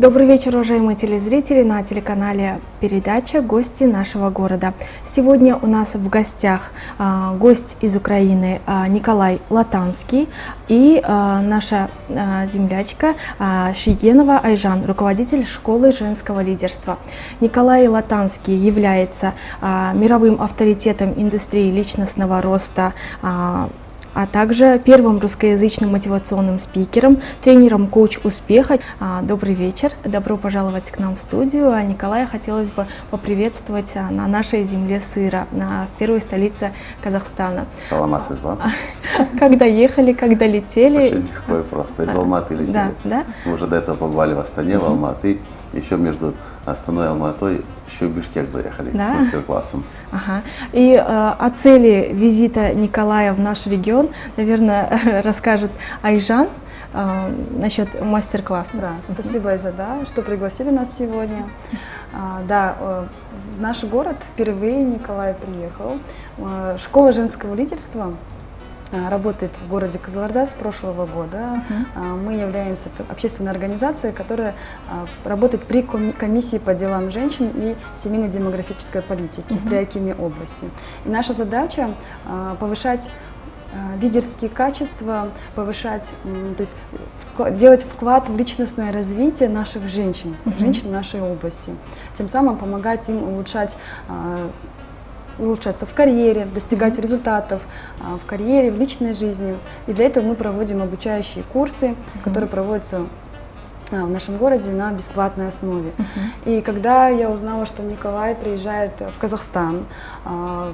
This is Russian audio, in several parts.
Добрый вечер, уважаемые телезрители на телеканале передача «Гости нашего города». Сегодня у нас в гостях а, гость из Украины а, Николай Латанский и а, наша а, землячка а, Шигенова Айжан, руководитель школы женского лидерства. Николай Латанский является а, мировым авторитетом индустрии личностного роста а, а также первым русскоязычным мотивационным спикером, тренером коуч успеха. А, Добрый вечер, добро пожаловать к нам в студию. А Николая хотелось бы поприветствовать а, на нашей земле сыра, на, в первой столице Казахстана. Саламат Сызба. Когда ехали, когда летели? Очень легко и просто. Из Алматы летели. Да, да. Мы уже до этого побывали в Астане, в Алматы. Еще между Астаной и Алматой еще и Бишкек заехали Да? с мастер-классом. Ага. И э, о цели визита Николая в наш регион, наверное, расскажет Айжан э, насчет мастер-класса. Да, спасибо, Айза, да, что пригласили нас сегодня. А, да, э, в наш город впервые Николай приехал. Э, Школа женского лидерства работает в городе Казаларда с прошлого года. А, Мы являемся общественной организацией, которая а, работает при коми- комиссии по делам женщин и семейно-демографической политики при Акиме области. И наша задача а, повышать а, лидерские качества, повышать, то есть делать вклад в личностное развитие наших женщин, женщин нашей области. Тем самым помогать им улучшать а, улучшаться в карьере, достигать результатов а, в карьере, в личной жизни. И для этого мы проводим обучающие курсы, которые проводятся а, в нашем городе на бесплатной основе. И когда я узнала, что Николай приезжает в Казахстан, а,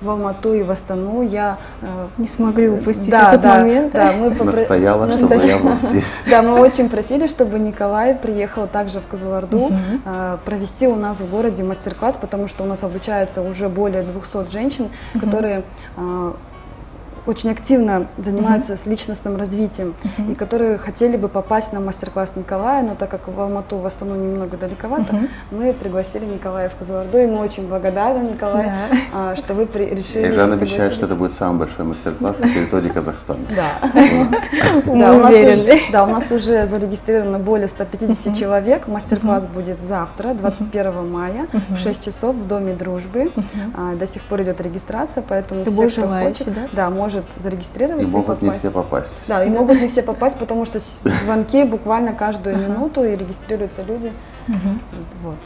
в Алмату и в Астану, я э, Не смогли упустить да, этот да, момент. Да, мы попро- Настояла, чтобы я был здесь. Да, мы очень просили, чтобы Николай приехал также в Козларду э, провести у нас в городе мастер-класс, потому что у нас обучается уже более 200 женщин, которые э, очень активно занимаются с личностным развитием и которые хотели бы попасть на мастер-класс Николая, но так как в Алмату в Астану немного далековато, мы пригласили Николая в Козларду, и мы очень благодарны, Николай, а, что вы при- решили И Жан обещает, что это будет самый большой мастер-класс на территории Казахстана. Да. Да, у нас уже, да, у нас уже зарегистрировано более 150 человек. Мастер-класс будет завтра, 21 мая, в 6 часов в Доме дружбы. А, До сих пор идет регистрация, поэтому все, кто хочет, да? да, может И зарегистрироваться и, могут не попасть. все попасть. Да, и могут не все попасть, потому что звонки буквально каждую минуту и регистрируются люди. Вот.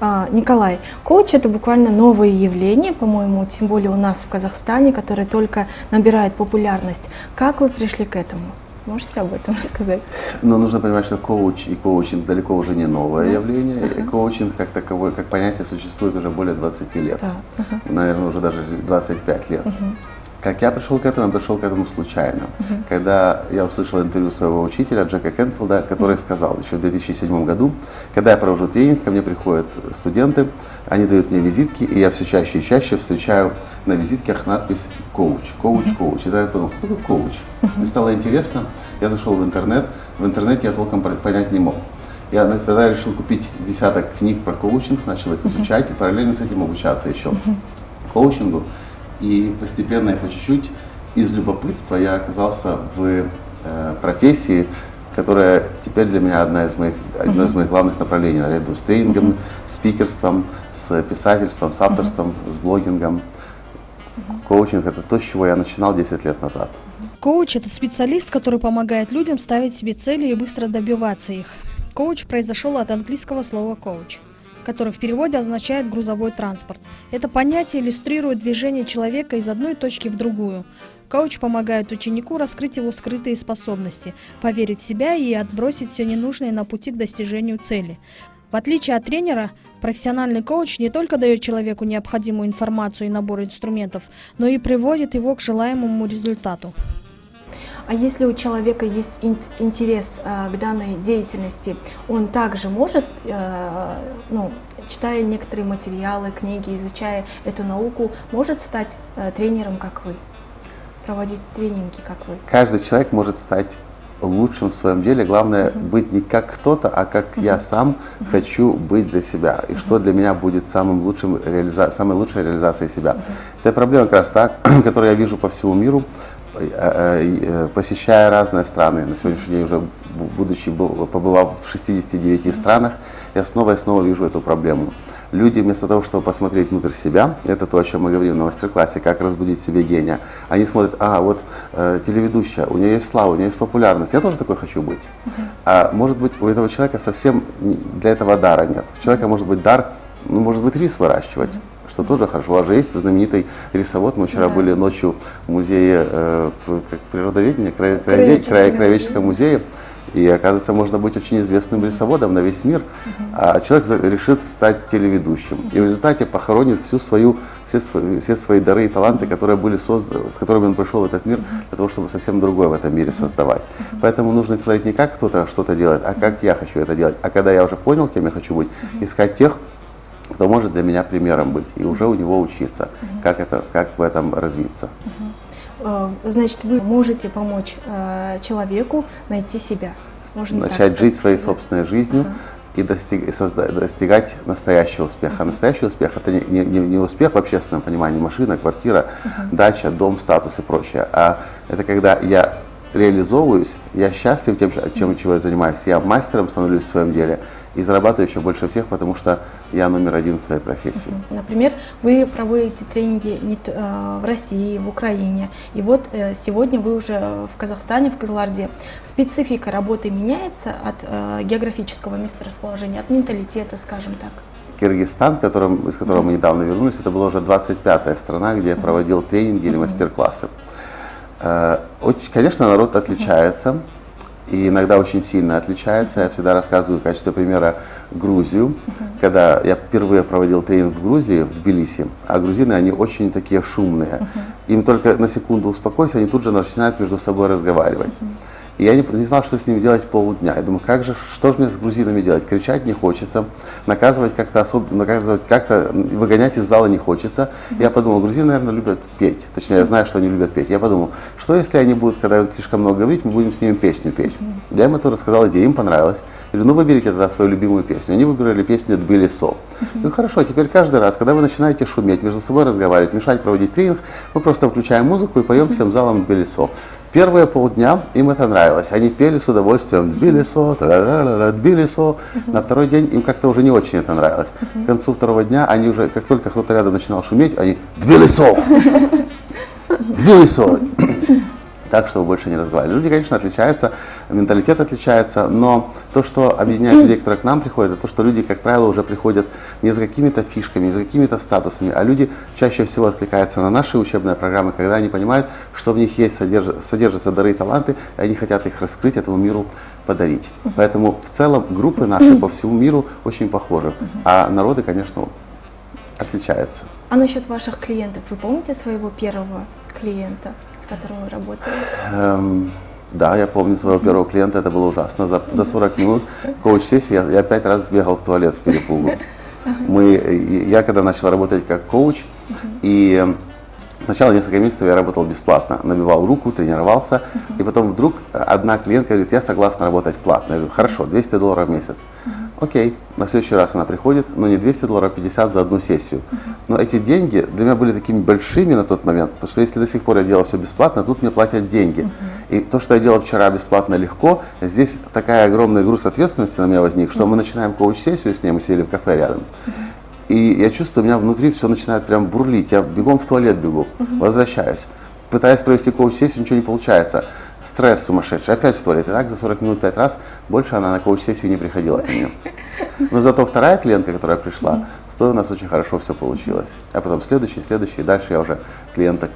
А, Николай, коуч это буквально новое явление, по-моему, тем более у нас в Казахстане, которое только набирает популярность. Как вы пришли к этому? Можете об этом рассказать? Но нужно понимать, что коуч и коучинг далеко уже не новое явление. И Коучинг как таковой, как понятие, существует уже более 20 лет. Да. Наверное, уже даже 25 лет. Как я пришел к этому, я пришел к этому случайно. Когда я услышал интервью своего учителя Джека Кенфилда, который сказал еще в 2007 году, когда я провожу тренинг, ко мне приходят студенты, они дают мне визитки, и я все чаще и чаще встречаю на визитках надпись «коуч», «коуч», «коуч». И тогда я подумал, что такое коуч? Мне стало интересно, я зашел в интернет, в интернете я толком пон- понять не мог. Я тогда решил купить десяток книг про коучинг, начал их изучать и параллельно с этим обучаться еще коучингу. И постепенно и по чуть-чуть из любопытства я оказался в э, профессии, которая теперь для меня одна из моих, одно из моих главных направлений, наряду с тренингом, спикерством, с писательством, с авторством, с блогингом. Коучинг – это то, с чего я начинал 10 лет назад. Коуч – это специалист, который помогает людям ставить себе цели и быстро добиваться их. Коуч произошел от английского слова «коуч», который в переводе означает «грузовой транспорт». Это понятие иллюстрирует движение человека из одной точки в другую. Коуч помогает ученику раскрыть его скрытые способности, поверить в себя и отбросить все ненужное на пути к достижению цели. В отличие от тренера, профессиональный коуч не только дает человеку необходимую информацию и набор инструментов, но и приводит его к желаемому результату. А если у человека есть ин- интерес а, к данной деятельности, он также может, э, ну, читая некоторые материалы, книги, изучая эту науку, может стать э, тренером, как вы, проводить тренинги, как вы. Каждый человек может стать лучшим в своем деле. Главное быть не как кто-то, а как я сам хочу быть для себя. И что для меня будет самым лучшим реализа... самой лучшей реализацией себя. Это проблема как раз та, которую я вижу по всему миру, э, э, э, посещая разные страны. На сегодняшний день уже бу- будучи бу- побывав в 69 странах, я снова и снова вижу эту проблему. Люди вместо того, чтобы посмотреть внутрь себя, это то, о чем мы говорим на мастер-классе, как разбудить себе гения, они смотрят, а, вот э, телеведущая, у нее есть слава, у нее есть популярность, я тоже такой хочу быть. А может быть, у этого человека совсем для этого дара нет. У человека может быть дар, ну, может быть, рис выращивать, что тоже хорошо. У вас же есть знаменитый рисовод, мы вчера Да. были ночью в музее э, природоведения, крае- краеведческом музее, и оказывается, можно быть очень известным рисоводом на весь мир, а человек решит стать телеведущим. И в результате похоронит всю свою, все, свои, все свои дары и таланты, которые были созданы, с которыми он пришел в этот мир, для того, чтобы совсем другое в этом мире создавать. Поэтому нужно смотреть не как кто-то что-то делает, а как я хочу это делать. А когда я уже понял, кем я хочу быть, искать тех, кто может для меня примером быть, и уже у него учиться, как, это, как в этом развиться. Э, Значит, вы можете помочь э, человеку найти себя. Можно начать жить своей да? собственной жизнью и, достиг- и созда- достигать настоящего успеха. А настоящий успех это не, не- не- успех в общественном понимании, машина, квартира, дача, дом, статус и прочее, а это когда я реализовываюсь, я счастлив тем, чем, чем я занимаюсь, я мастером становлюсь в своем деле и зарабатываю еще больше всех, потому что я номер один в своей профессии. Например, вы проводите тренинги э, в России, в Украине, и вот э, сегодня вы уже в Казахстане, в Казларде. Специфика работы меняется от э, географического месторасположения, от менталитета, скажем так. Киргизстан, которым, из которого мы недавно вернулись, это была уже 25-я страна, где я проводил тренинги или мастер-классы. Конечно, народ отличается, и иногда очень сильно отличается. Я всегда рассказываю в качестве примера Грузию. Когда я впервые проводил тренинг в Грузии, в Тбилиси, а грузины, они очень такие шумные. Им только на секунду успокойся, они тут же начинают между собой разговаривать. И я не, не знал, что с ними делать полдня. Я думаю, как же, что же мне с грузинами делать? Кричать не хочется, наказывать как-то особенно, наказывать как-то, выгонять из зала не хочется. Я подумал, грузины, наверное, любят петь. Точнее, я знаю, что они любят петь. Я подумал, что если они будут, когда слишком много говорить, мы будем с ними песню петь. Я им это рассказал идею, им понравилось. Я говорю, ну выберите тогда свою любимую песню. Они выбрали песню «Тбили Со». Ну хорошо, теперь каждый раз, когда вы начинаете шуметь, между собой разговаривать, мешать проводить тренинг, мы просто включаем музыку и поем всем залом «Тбили Со». Первые полдня им это нравилось. Они пели с удовольствием «Тбилисо», «Тбилисо». На второй день им как-то уже не очень это нравилось. К концу второго дня они уже, как только кто-то рядом начинал шуметь, они «Тбилисо!» «Тбилисо!» Так, чтобы больше не разговаривали. Люди, конечно, отличаются, менталитет отличается, но то, что объединяет людей, которые к нам приходят, это то, что люди, как правило, уже приходят не за какими-то фишками, не за какими-то статусами, а люди чаще всего откликаются на наши учебные программы, когда они понимают, что в них есть, содерж- содержатся дары и таланты, и они хотят их раскрыть, этому миру подарить. Поэтому в целом группы наши по всему миру очень похожи, а народы, конечно, отличаются. А насчет ваших клиентов, вы помните своего первого клиента, с которым вы работали? Эм, да, я помню своего первого клиента, это было ужасно. За, за 40 минут коуч-сессии я, я пять раз бегал в туалет с перепугу. Мы, я когда начал работать как коуч, и сначала несколько месяцев я работал бесплатно, набивал руку, тренировался, и потом вдруг одна клиентка говорит, я согласна работать платно. Я говорю, хорошо, 200 долларов в месяц. Окей, на следующий раз она приходит, но не 200 долларов, а 50 за одну сессию. Но эти деньги для меня были такими большими на тот момент, потому что если до сих пор я делал все бесплатно, тут мне платят деньги. И то, что я делал вчера бесплатно легко, здесь такая огромный груз ответственности на меня возник, что мы начинаем коуч-сессию с ней, мы сели в кафе рядом. И я чувствую, у меня внутри все начинает прям бурлить. Я бегом в туалет бегу, возвращаюсь. Пытаюсь провести коуч-сессию, ничего не получается. Стресс сумасшедший. Опять в туалет. И так за 40 минут пять раз. Больше она на коуч-сессию не приходила ко мне. Но зато вторая клиентка, которая пришла, с той у нас очень хорошо все получилось. А потом следующий, следующий. И дальше я уже клиенток...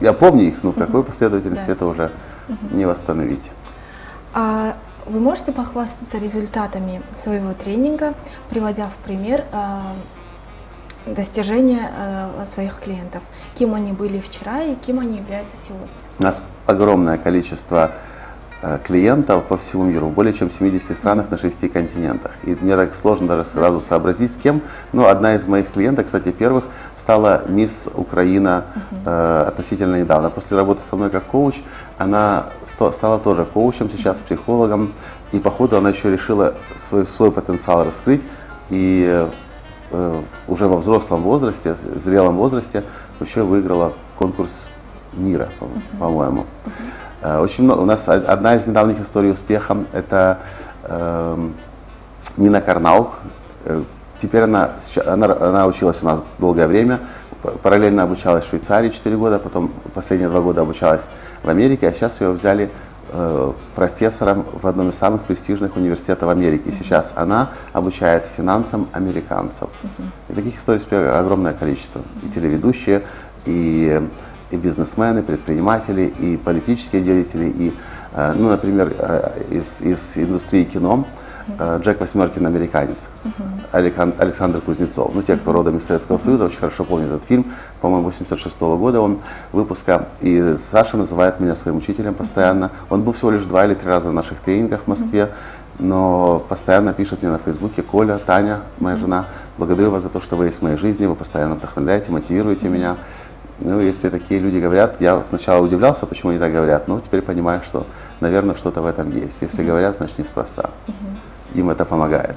Я помню их, но в какой последовательности Да. это уже не восстановить. А вы можете похвастаться результатами своего тренинга, приводя в пример а, достижения а, своих клиентов? Кем они были вчера и кем они являются сегодня? У нас огромное количество э, клиентов по всему миру, более чем в 70 странах на 6 континентах. И мне так сложно даже сразу сообразить, с кем. Но одна из моих клиенток, кстати, первых, стала мисс Украина э, относительно недавно. После работы со мной как коуч, она стала тоже коучем, сейчас психологом. И по ходу она еще решила свой, свой потенциал раскрыть. И э, уже во взрослом возрасте, зрелом возрасте, еще выиграла конкурс мира, по- по-моему. Э, Очень много. У нас одна из недавних историй успеха это эм, Нина Карнаук. Э, Теперь она, она, она училась у нас долгое время, параллельно обучалась в Швейцарии 4 года, потом последние два года обучалась в Америке, а сейчас ее взяли э, профессором в одном из самых престижных университетов Америки. И сейчас она обучает финансам американцев. И таких историй успеха огромное количество. И телеведущие, и, и бизнесмены, предприниматели, и политические деятели, и, э, ну, например, э, из, из индустрии кино э, Джек Восьмеркин американец, Александр Кузнецов. Ну, те, кто родом из Советского Союза, очень хорошо помнят этот фильм. По-моему, 86 года он выпуска. И Саша называет меня своим учителем постоянно. Он был всего лишь два или три раза на наших тренингах в Москве, но постоянно пишет мне на Фейсбуке, Коля, Таня, моя жена, благодарю вас за то, что вы есть в моей жизни, вы постоянно вдохновляете, мотивируете меня. Ну, если такие люди говорят, я сначала удивлялся, почему они так говорят, но теперь понимаю, что, наверное, что-то в этом есть. Если говорят, значит, неспроста. Им это помогает.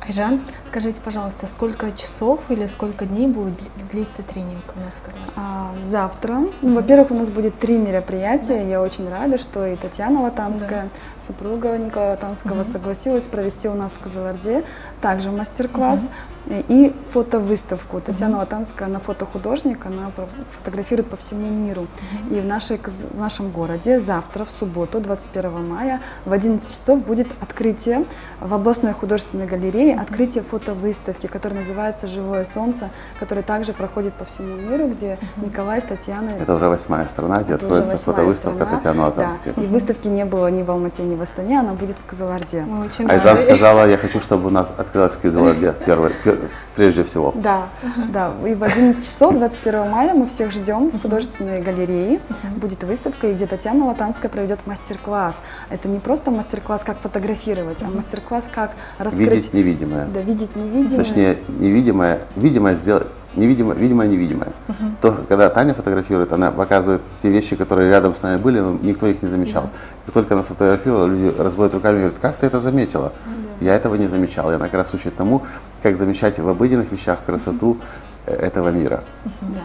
Айжан, скажите, пожалуйста, сколько часов или сколько дней будет дли- длиться тренинг у нас в Казахстане? А, завтра. Ну, во-первых, у нас будет три мероприятия. Я очень рада, что и Татьяна Латанская, супруга Николая Латанского, согласилась провести у нас в Казаларде также мастер-класс э, и фотовыставку. Татьяна Латанская, она фотохудожник, она фотографирует по всему миру. И в, нашей, в нашем городе завтра, в субботу, 21 мая, в 11 часов будет открытие в областной художественной галерее, открытие фотовыставки, которая называется «Живое солнце», которая также проходит по всему миру, где Николай с Татьяной Это уже восьмая страна, где откроется фотовыставка страна. Татьяны Да. Латанской. И выставки не было ни в Алмате, ни в Астане, она будет в Казаларде. Мы очень Айжан рады. сказала, я хочу, чтобы у нас открылась в Кизыларде первой- пер- прежде всего. Да, да. И в 11 часов 21 мая мы всех ждем в художественной галерее. Будет выставка, и где Татьяна Латанская проведет мастер-класс. Это не просто мастер-класс, как фотографировать, а мастер-класс, как раскрыть... Видеть невидимое. Да, видеть невидимое. Точнее, невидимое, видимое сделать, невидимое, видимое невидимое. То, когда Таня фотографирует, она показывает те вещи, которые рядом с нами были, но никто их не замечал. Как только она сфотографировала, люди разводят руками и говорят, как ты это заметила? Я этого не замечал. И она как раз учит тому, как замечать в обыденных вещах красоту э, этого мира. Да.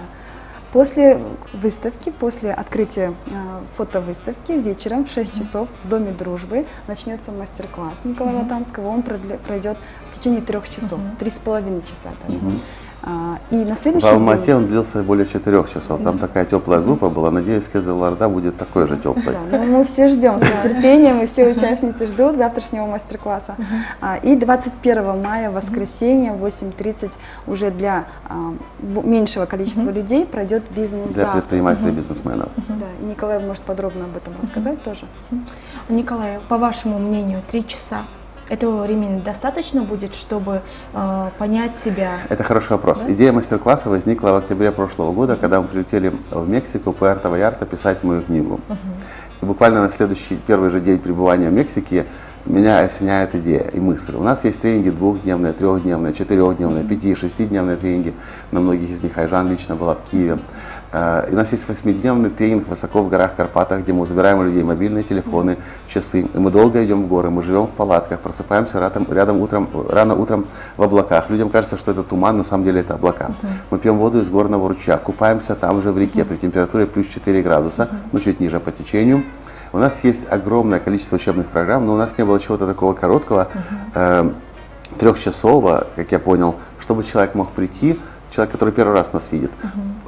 После выставки, после открытия э, фотовыставки вечером в 6 часов в Доме дружбы начнется мастер-класс Николая Латанского. Он пройдет в течение трех часов, три с половиной часа. даже. А, и на В следующий Алмате день... он длился более четырех часов. Там такая теплая группа была. Надеюсь, Кизыларда будет такой же теплой. Да, ну, мы все ждем с нетерпением, и все участницы ждут завтрашнего мастер-класса. А, И 21 мая, воскресенье, в 8.30 уже для а, меньшего количества людей пройдет Для бизнес-завтрак. предпринимателей и бизнесменов. Да, и Николай может подробно об этом рассказать тоже. Николай, по вашему мнению, три часа этого времени достаточно будет, чтобы э, понять себя? Это хороший вопрос. Идея мастер-класса возникла в октябре прошлого года, когда мы прилетели в Мексику, Пуэрто Ваярта, писать мою книгу. И буквально на следующий, первый же день пребывания в Мексике меня осеняет идея и мысль. У нас есть тренинги двухдневные, трехдневные, четырехдневные, пяти, шестидневные тренинги. На многих из них Айжан лично была в Киеве. Э, И у нас есть восьмидневный тренинг высоко в горах Карпатах, где мы забираем у людей мобильные телефоны, часы. И мы долго идем в горы, мы живем в палатках, просыпаемся рядом, рядом утром, рано утром в облаках. Людям кажется, что это туман, на самом деле это облака. Мы пьем воду из горного ручья, купаемся там же в реке при температуре плюс 4 градуса, ну чуть ниже по течению. У нас есть огромное количество учебных программ, но у нас не было чего-то такого короткого, э, трехчасового, как я понял, чтобы человек мог прийти, человек, который первый раз нас видит,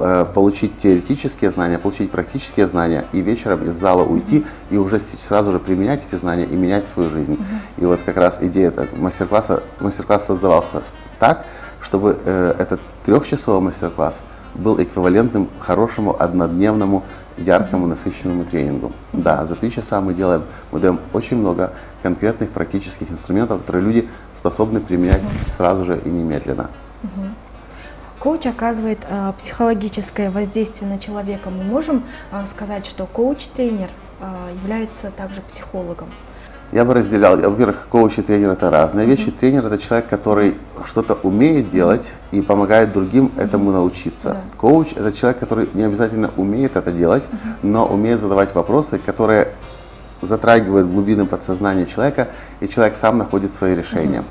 э, получить теоретические знания, получить практические знания и вечером из зала уйти и уже сразу же применять эти знания и менять свою жизнь. И вот как раз идея мастер-класса, мастер-класс создавался так, чтобы э, этот трехчасовой мастер-класс был эквивалентным хорошему однодневному яркому насыщенному тренингу. Да, за три часа мы делаем, мы даем очень много конкретных практических инструментов, которые люди способны применять сразу же и немедленно. Коуч оказывает э, психологическое воздействие на человека. Мы можем э, сказать, что коуч-тренер э, является также психологом. Я бы разделял, во-первых, коуч и тренер это разные вещи. Тренер это человек, который что-то умеет делать и помогает другим этому научиться. Да. Коуч это человек, который не обязательно умеет это делать, но умеет задавать вопросы, которые затрагивают глубины подсознания человека, и человек сам находит свои решения.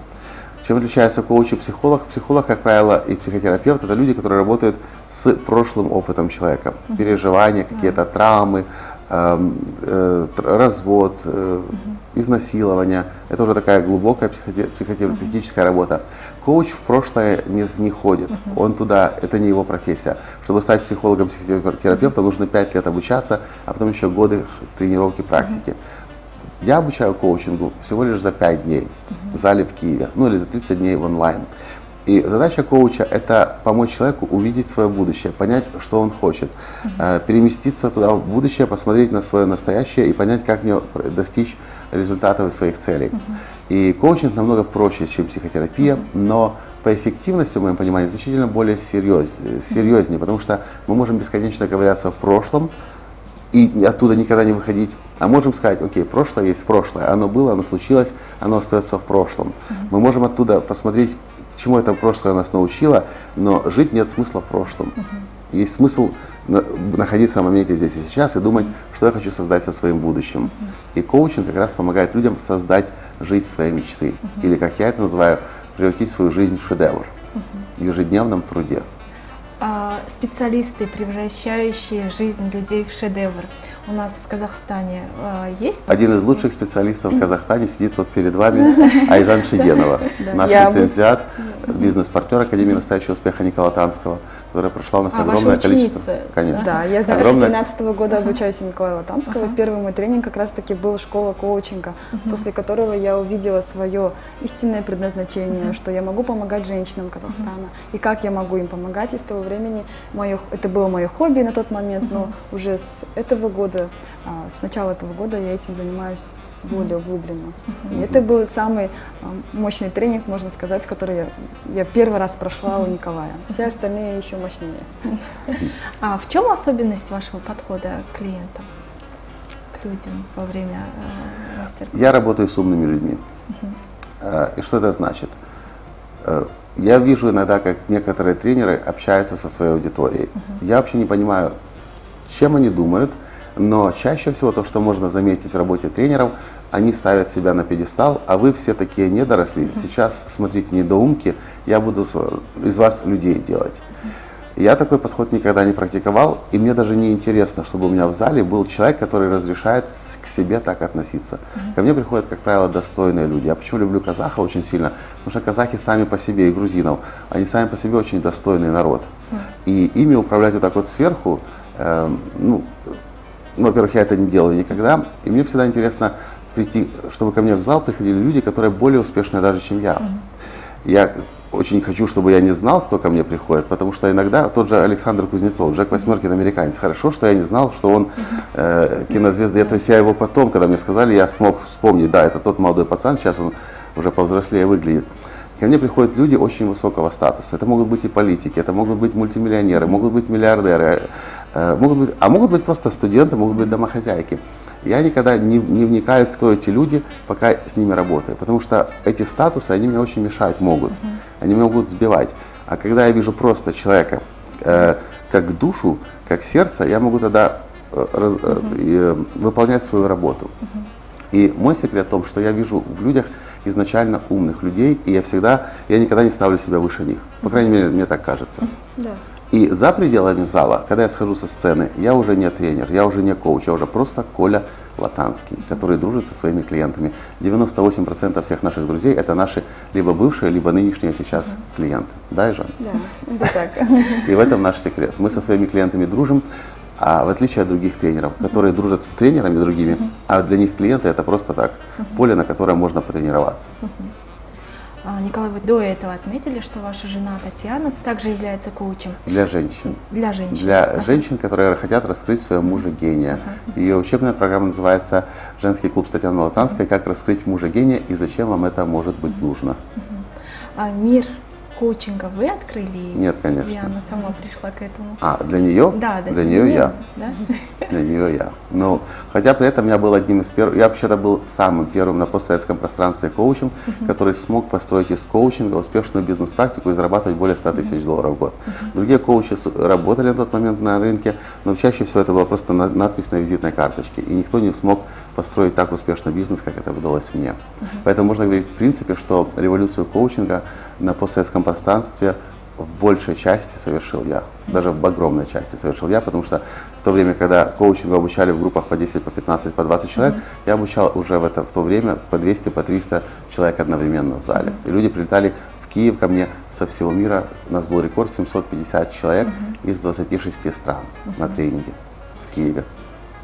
Чем отличается коуч и психолог? Психолог, как правило, и психотерапевт это люди, которые работают с прошлым опытом человека. Переживания, какие-то травмы, эм, э, тр- развод, э, изнасилование. Это уже такая глубокая психоте- психотерапевтическая работа. Коуч в прошлое не, не ходит. Он туда, это не его профессия. Чтобы стать психологом, психотерапевтом, нужно 5 лет обучаться, а потом еще годы тренировки, практики. Я обучаю коучингу всего лишь за 5 дней в зале в Киеве, ну или за 30 дней в онлайн. И задача коуча – это помочь человеку увидеть свое будущее, понять, что он хочет, э, переместиться туда в будущее, посмотреть на свое настоящее и понять, как мне достичь результатов и своих целей. И коучинг намного проще, чем психотерапия, но по эффективности, в моем понимании, значительно более серьез, серьезнее, потому что мы можем бесконечно ковыряться в прошлом, и оттуда никогда не выходить. А можем сказать, окей, прошлое есть прошлое, оно было, оно случилось, оно остается в прошлом. Мы можем оттуда посмотреть, чему это прошлое нас научило, но жить нет смысла в прошлом. Есть смысл на- находиться в моменте здесь и сейчас и думать, что я хочу создать со своим будущим. И коучинг как раз помогает людям создать жизнь своей мечты. Или, как я это называю, превратить свою жизнь в шедевр в ежедневном труде. А, специалисты, превращающие жизнь людей в шедевр. У нас в Казахстане а, есть? Один из лучших специалистов в Казахстане сидит вот перед вами, Айжан Шиденова, наш лицензиат, бизнес-партнер Академии настоящего успеха Никола Танского, которая прошла у нас А, ваша огромное количество. Конечно. Да, я с Огромное- 2013 года обучаюсь у Николая Латанского. и Первый мой тренинг как раз-таки был школа коучинга, после которого я увидела свое истинное предназначение, что я могу помогать женщинам Казахстана. И как я могу им помогать. И с того времени мое, это было мое хобби на тот момент, но уже с этого года, а, с начала этого года я этим занимаюсь более углубленно. И это был самый а, мощный тренинг, можно сказать, который я, я первый раз прошла у Николая. Все остальные еще мощнее. А в чем особенность вашего подхода к клиентам, к людям во время э, мастер-класса? Я работаю с умными людьми. Э, И что это значит? Э, Я вижу иногда, как некоторые тренеры общаются со своей аудиторией. Я вообще не понимаю, чем они думают, но чаще всего то, что можно заметить в работе тренеров, они ставят себя на пьедестал, а вы все такие недоросли. Сейчас смотрите недоумки, я буду из вас людей делать. Я такой подход никогда не практиковал, и мне даже не интересно, чтобы у меня в зале был человек, который разрешает к себе так относиться. Ко мне приходят, как правило, достойные люди. Я почему люблю казахов очень сильно? Потому что казахи сами по себе, и грузинов, они сами по себе очень достойный народ. И ими управлять вот так вот сверху, эм, ну, ну, во-первых, я это не делаю никогда, и мне всегда интересно прийти, чтобы ко мне в зал приходили люди, которые более успешные даже, чем я. Я очень хочу, чтобы я не знал, кто ко мне приходит, потому что иногда тот же Александр Кузнецов, Джек Восьмеркин американец, хорошо, что я не знал, что он э, кинозвезда. Я, то есть я его потом, когда мне сказали, я смог вспомнить, да, это тот молодой пацан, сейчас он уже повзрослее выглядит. Ко мне приходят люди очень высокого статуса. Это могут быть и политики, это могут быть мультимиллионеры, могут быть миллиардеры, могут быть, а могут быть просто студенты, могут быть домохозяйки. Я никогда не, не вникаю, кто эти люди, пока с ними работаю, потому что эти статусы, они мне очень мешать могут, они могут сбивать. А когда я вижу просто человека э, как душу, как сердце, я могу тогда э, раз- э, э, выполнять свою работу. И мой секрет в том, что я вижу в людях изначально умных людей, и я всегда, я никогда не ставлю себя выше них. По крайней мере, мне так кажется. Да. И за пределами зала, когда я схожу со сцены, я уже не тренер, я уже не коуч, я уже просто Коля Латанский, который дружит со своими клиентами. 98% всех наших друзей это наши либо бывшие, либо нынешние сейчас клиенты. Да, Жан? Да, это так. И в этом наш секрет. Мы со своими клиентами дружим, а в отличие от других тренеров, которые дружат с тренерами другими, а для них клиенты это просто так, поле, на котором можно потренироваться. Николай, вы до этого отметили, что ваша жена Татьяна также является коучем Для женщин. для женщин. Для женщин, которые хотят раскрыть своего мужа гения. Ее учебная программа называется «Женский клуб Татьяны Латанской. Как раскрыть мужа гения и зачем вам это может быть нужно». А, мир коучинга вы открыли? Нет, конечно. Или она сама пришла к этому? А, для нее? Да, да. Для нее я. Да? Для нее я. Ну, хотя при этом я был одним из первых, я вообще-то был самым первым на постсоветском пространстве коучем, который смог построить из коучинга успешную бизнес-практику и зарабатывать более 100 тысяч долларов в год. Другие коучи работали на тот момент на рынке, но чаще всего это была просто на- надпись на визитной карточке, и никто не смог построить так успешно бизнес, как это удалось мне. Поэтому можно говорить, в принципе, что революцию коучинга на постсоветском пространстве в большей части совершил я, даже в огромной части совершил я, потому что в то время, когда коучингу обучали в группах по 10, по 15, по 20 человек, я обучал уже в, это, в то время по 200, по 300 человек одновременно в зале. И люди прилетали в Киев ко мне со всего мира, у нас был рекорд 750 человек из 26 стран на тренинге в Киеве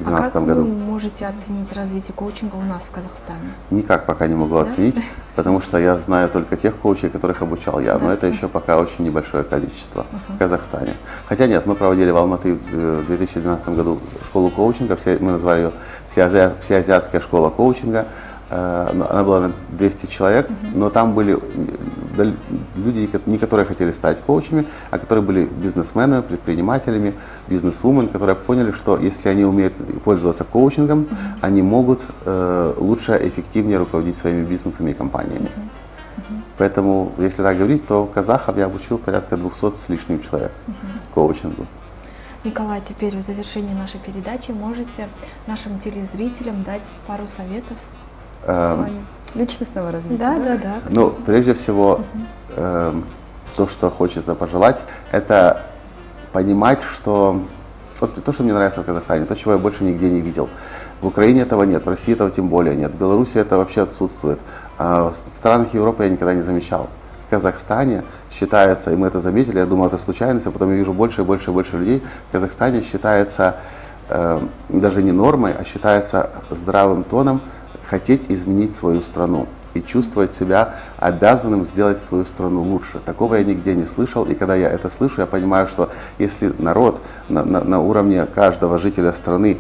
в А 2012 как году. вы можете оценить развитие коучинга у нас в Казахстане? Никак пока не могу оценить, потому что я знаю только тех коучей, которых обучал я, но это еще пока очень небольшое количество в Казахстане. Хотя нет, мы проводили в Алматы э, в 2012 году школу коучинга, все, мы назвали ее «Всеазия- Всеазиатская школа коучинга. Э, Она была на 200 человек, но там были люди, не которые хотели стать коучами, а которые были бизнесменами, предпринимателями, бизнесвумен, которые поняли, что если они умеют пользоваться коучингом, они могут э, лучше, эффективнее руководить своими бизнесами и компаниями. Поэтому, если так говорить, то казахов я обучил порядка 200 с лишним человек коучингу. Николай, теперь в завершении нашей передачи можете нашим телезрителям дать пару советов? Эм, личностного развития. Да, да, да. Ну, прежде всего, эм, то, что хочется пожелать, это понимать, что вот то, что мне нравится в Казахстане, то, чего я больше нигде не видел. В Украине этого нет, в России этого тем более нет, в Беларуси это вообще отсутствует. А в странах Европы я никогда не замечал. В Казахстане считается, и мы это заметили, я думал, это случайность, а потом я вижу больше и больше и больше людей, в Казахстане считается э, даже не нормой, а считается здравым тоном хотеть изменить свою страну и чувствовать себя обязанным сделать свою страну лучше. Такого я нигде не слышал, и когда я это слышу, я понимаю, что если народ на, на- на уровне каждого жителя страны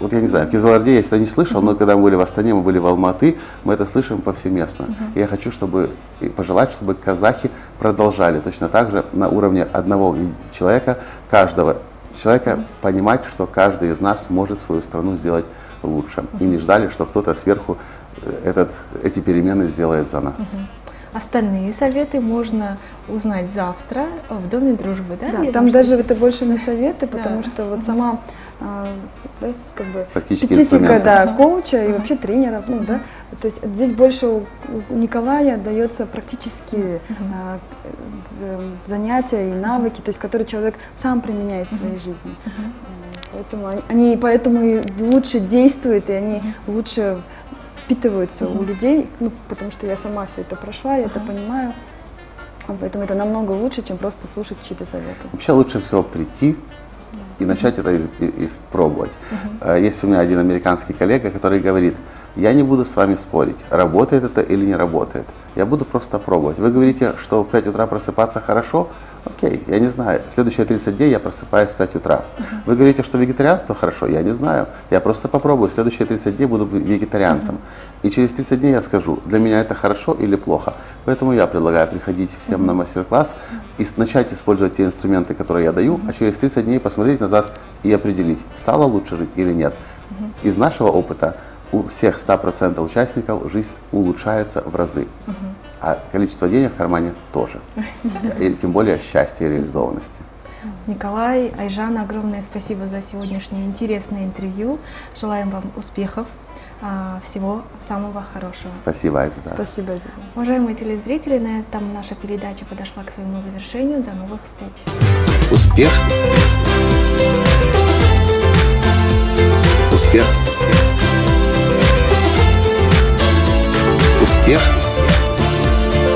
вот я не знаю, в Кизларде я это не слышал, но когда мы были в Астане, мы были в Алматы, мы это слышим повсеместно. И я хочу, чтобы и пожелать, чтобы казахи продолжали точно так же на уровне одного человека, каждого человека понимать, что каждый из нас может свою страну сделать лучше. И не ждали, что кто-то сверху э, этот, эти перемены сделает за нас. Остальные советы можно узнать завтра в Доме дружбы, да? Да, Я там думаю, даже что- это больше не советы, Да. потому что вот сама а, да, как бы специфика да, коуча и вообще тренеров, ну да, то есть здесь больше у, у Николая дается практические а, занятия и навыки, то есть которые человек сам применяет в своей жизни. Поэтому они, они поэтому и лучше действуют и они лучше впитываются у людей, ну потому что я сама все это прошла, я это понимаю. А Поэтому это намного лучше, чем просто слушать чьи-то советы. Вообще лучше всего прийти и начать это испробовать. Э, Есть у меня один американский коллега, который говорит, я не буду с вами спорить, работает это или не работает. Я буду просто пробовать. Вы говорите, что в 5 утра просыпаться хорошо? Окей, я не знаю. Следующие 30 дней я просыпаюсь в 5 утра. Вы говорите, что вегетарианство хорошо? Я не знаю. Я просто попробую. Следующие 30 дней буду вегетарианцем. И через 30 дней я скажу, для меня это хорошо или плохо. Поэтому я предлагаю приходить всем на мастер-класс и начать использовать те инструменты, которые я даю, а через 30 дней посмотреть назад и определить, стало лучше жить или нет. Из нашего опыта у всех 100% участников жизнь улучшается в разы, а количество денег в кармане тоже. И тем более счастья и реализованности. Николай, Айжан, огромное спасибо за сегодняшнее интересное интервью. Желаем вам успехов, а, всего самого хорошего. Спасибо, Айза. Спасибо, Зина. Уважаемые телезрители, на этом наша передача подошла к своему завершению. До новых встреч. Успех. Успех. Успех.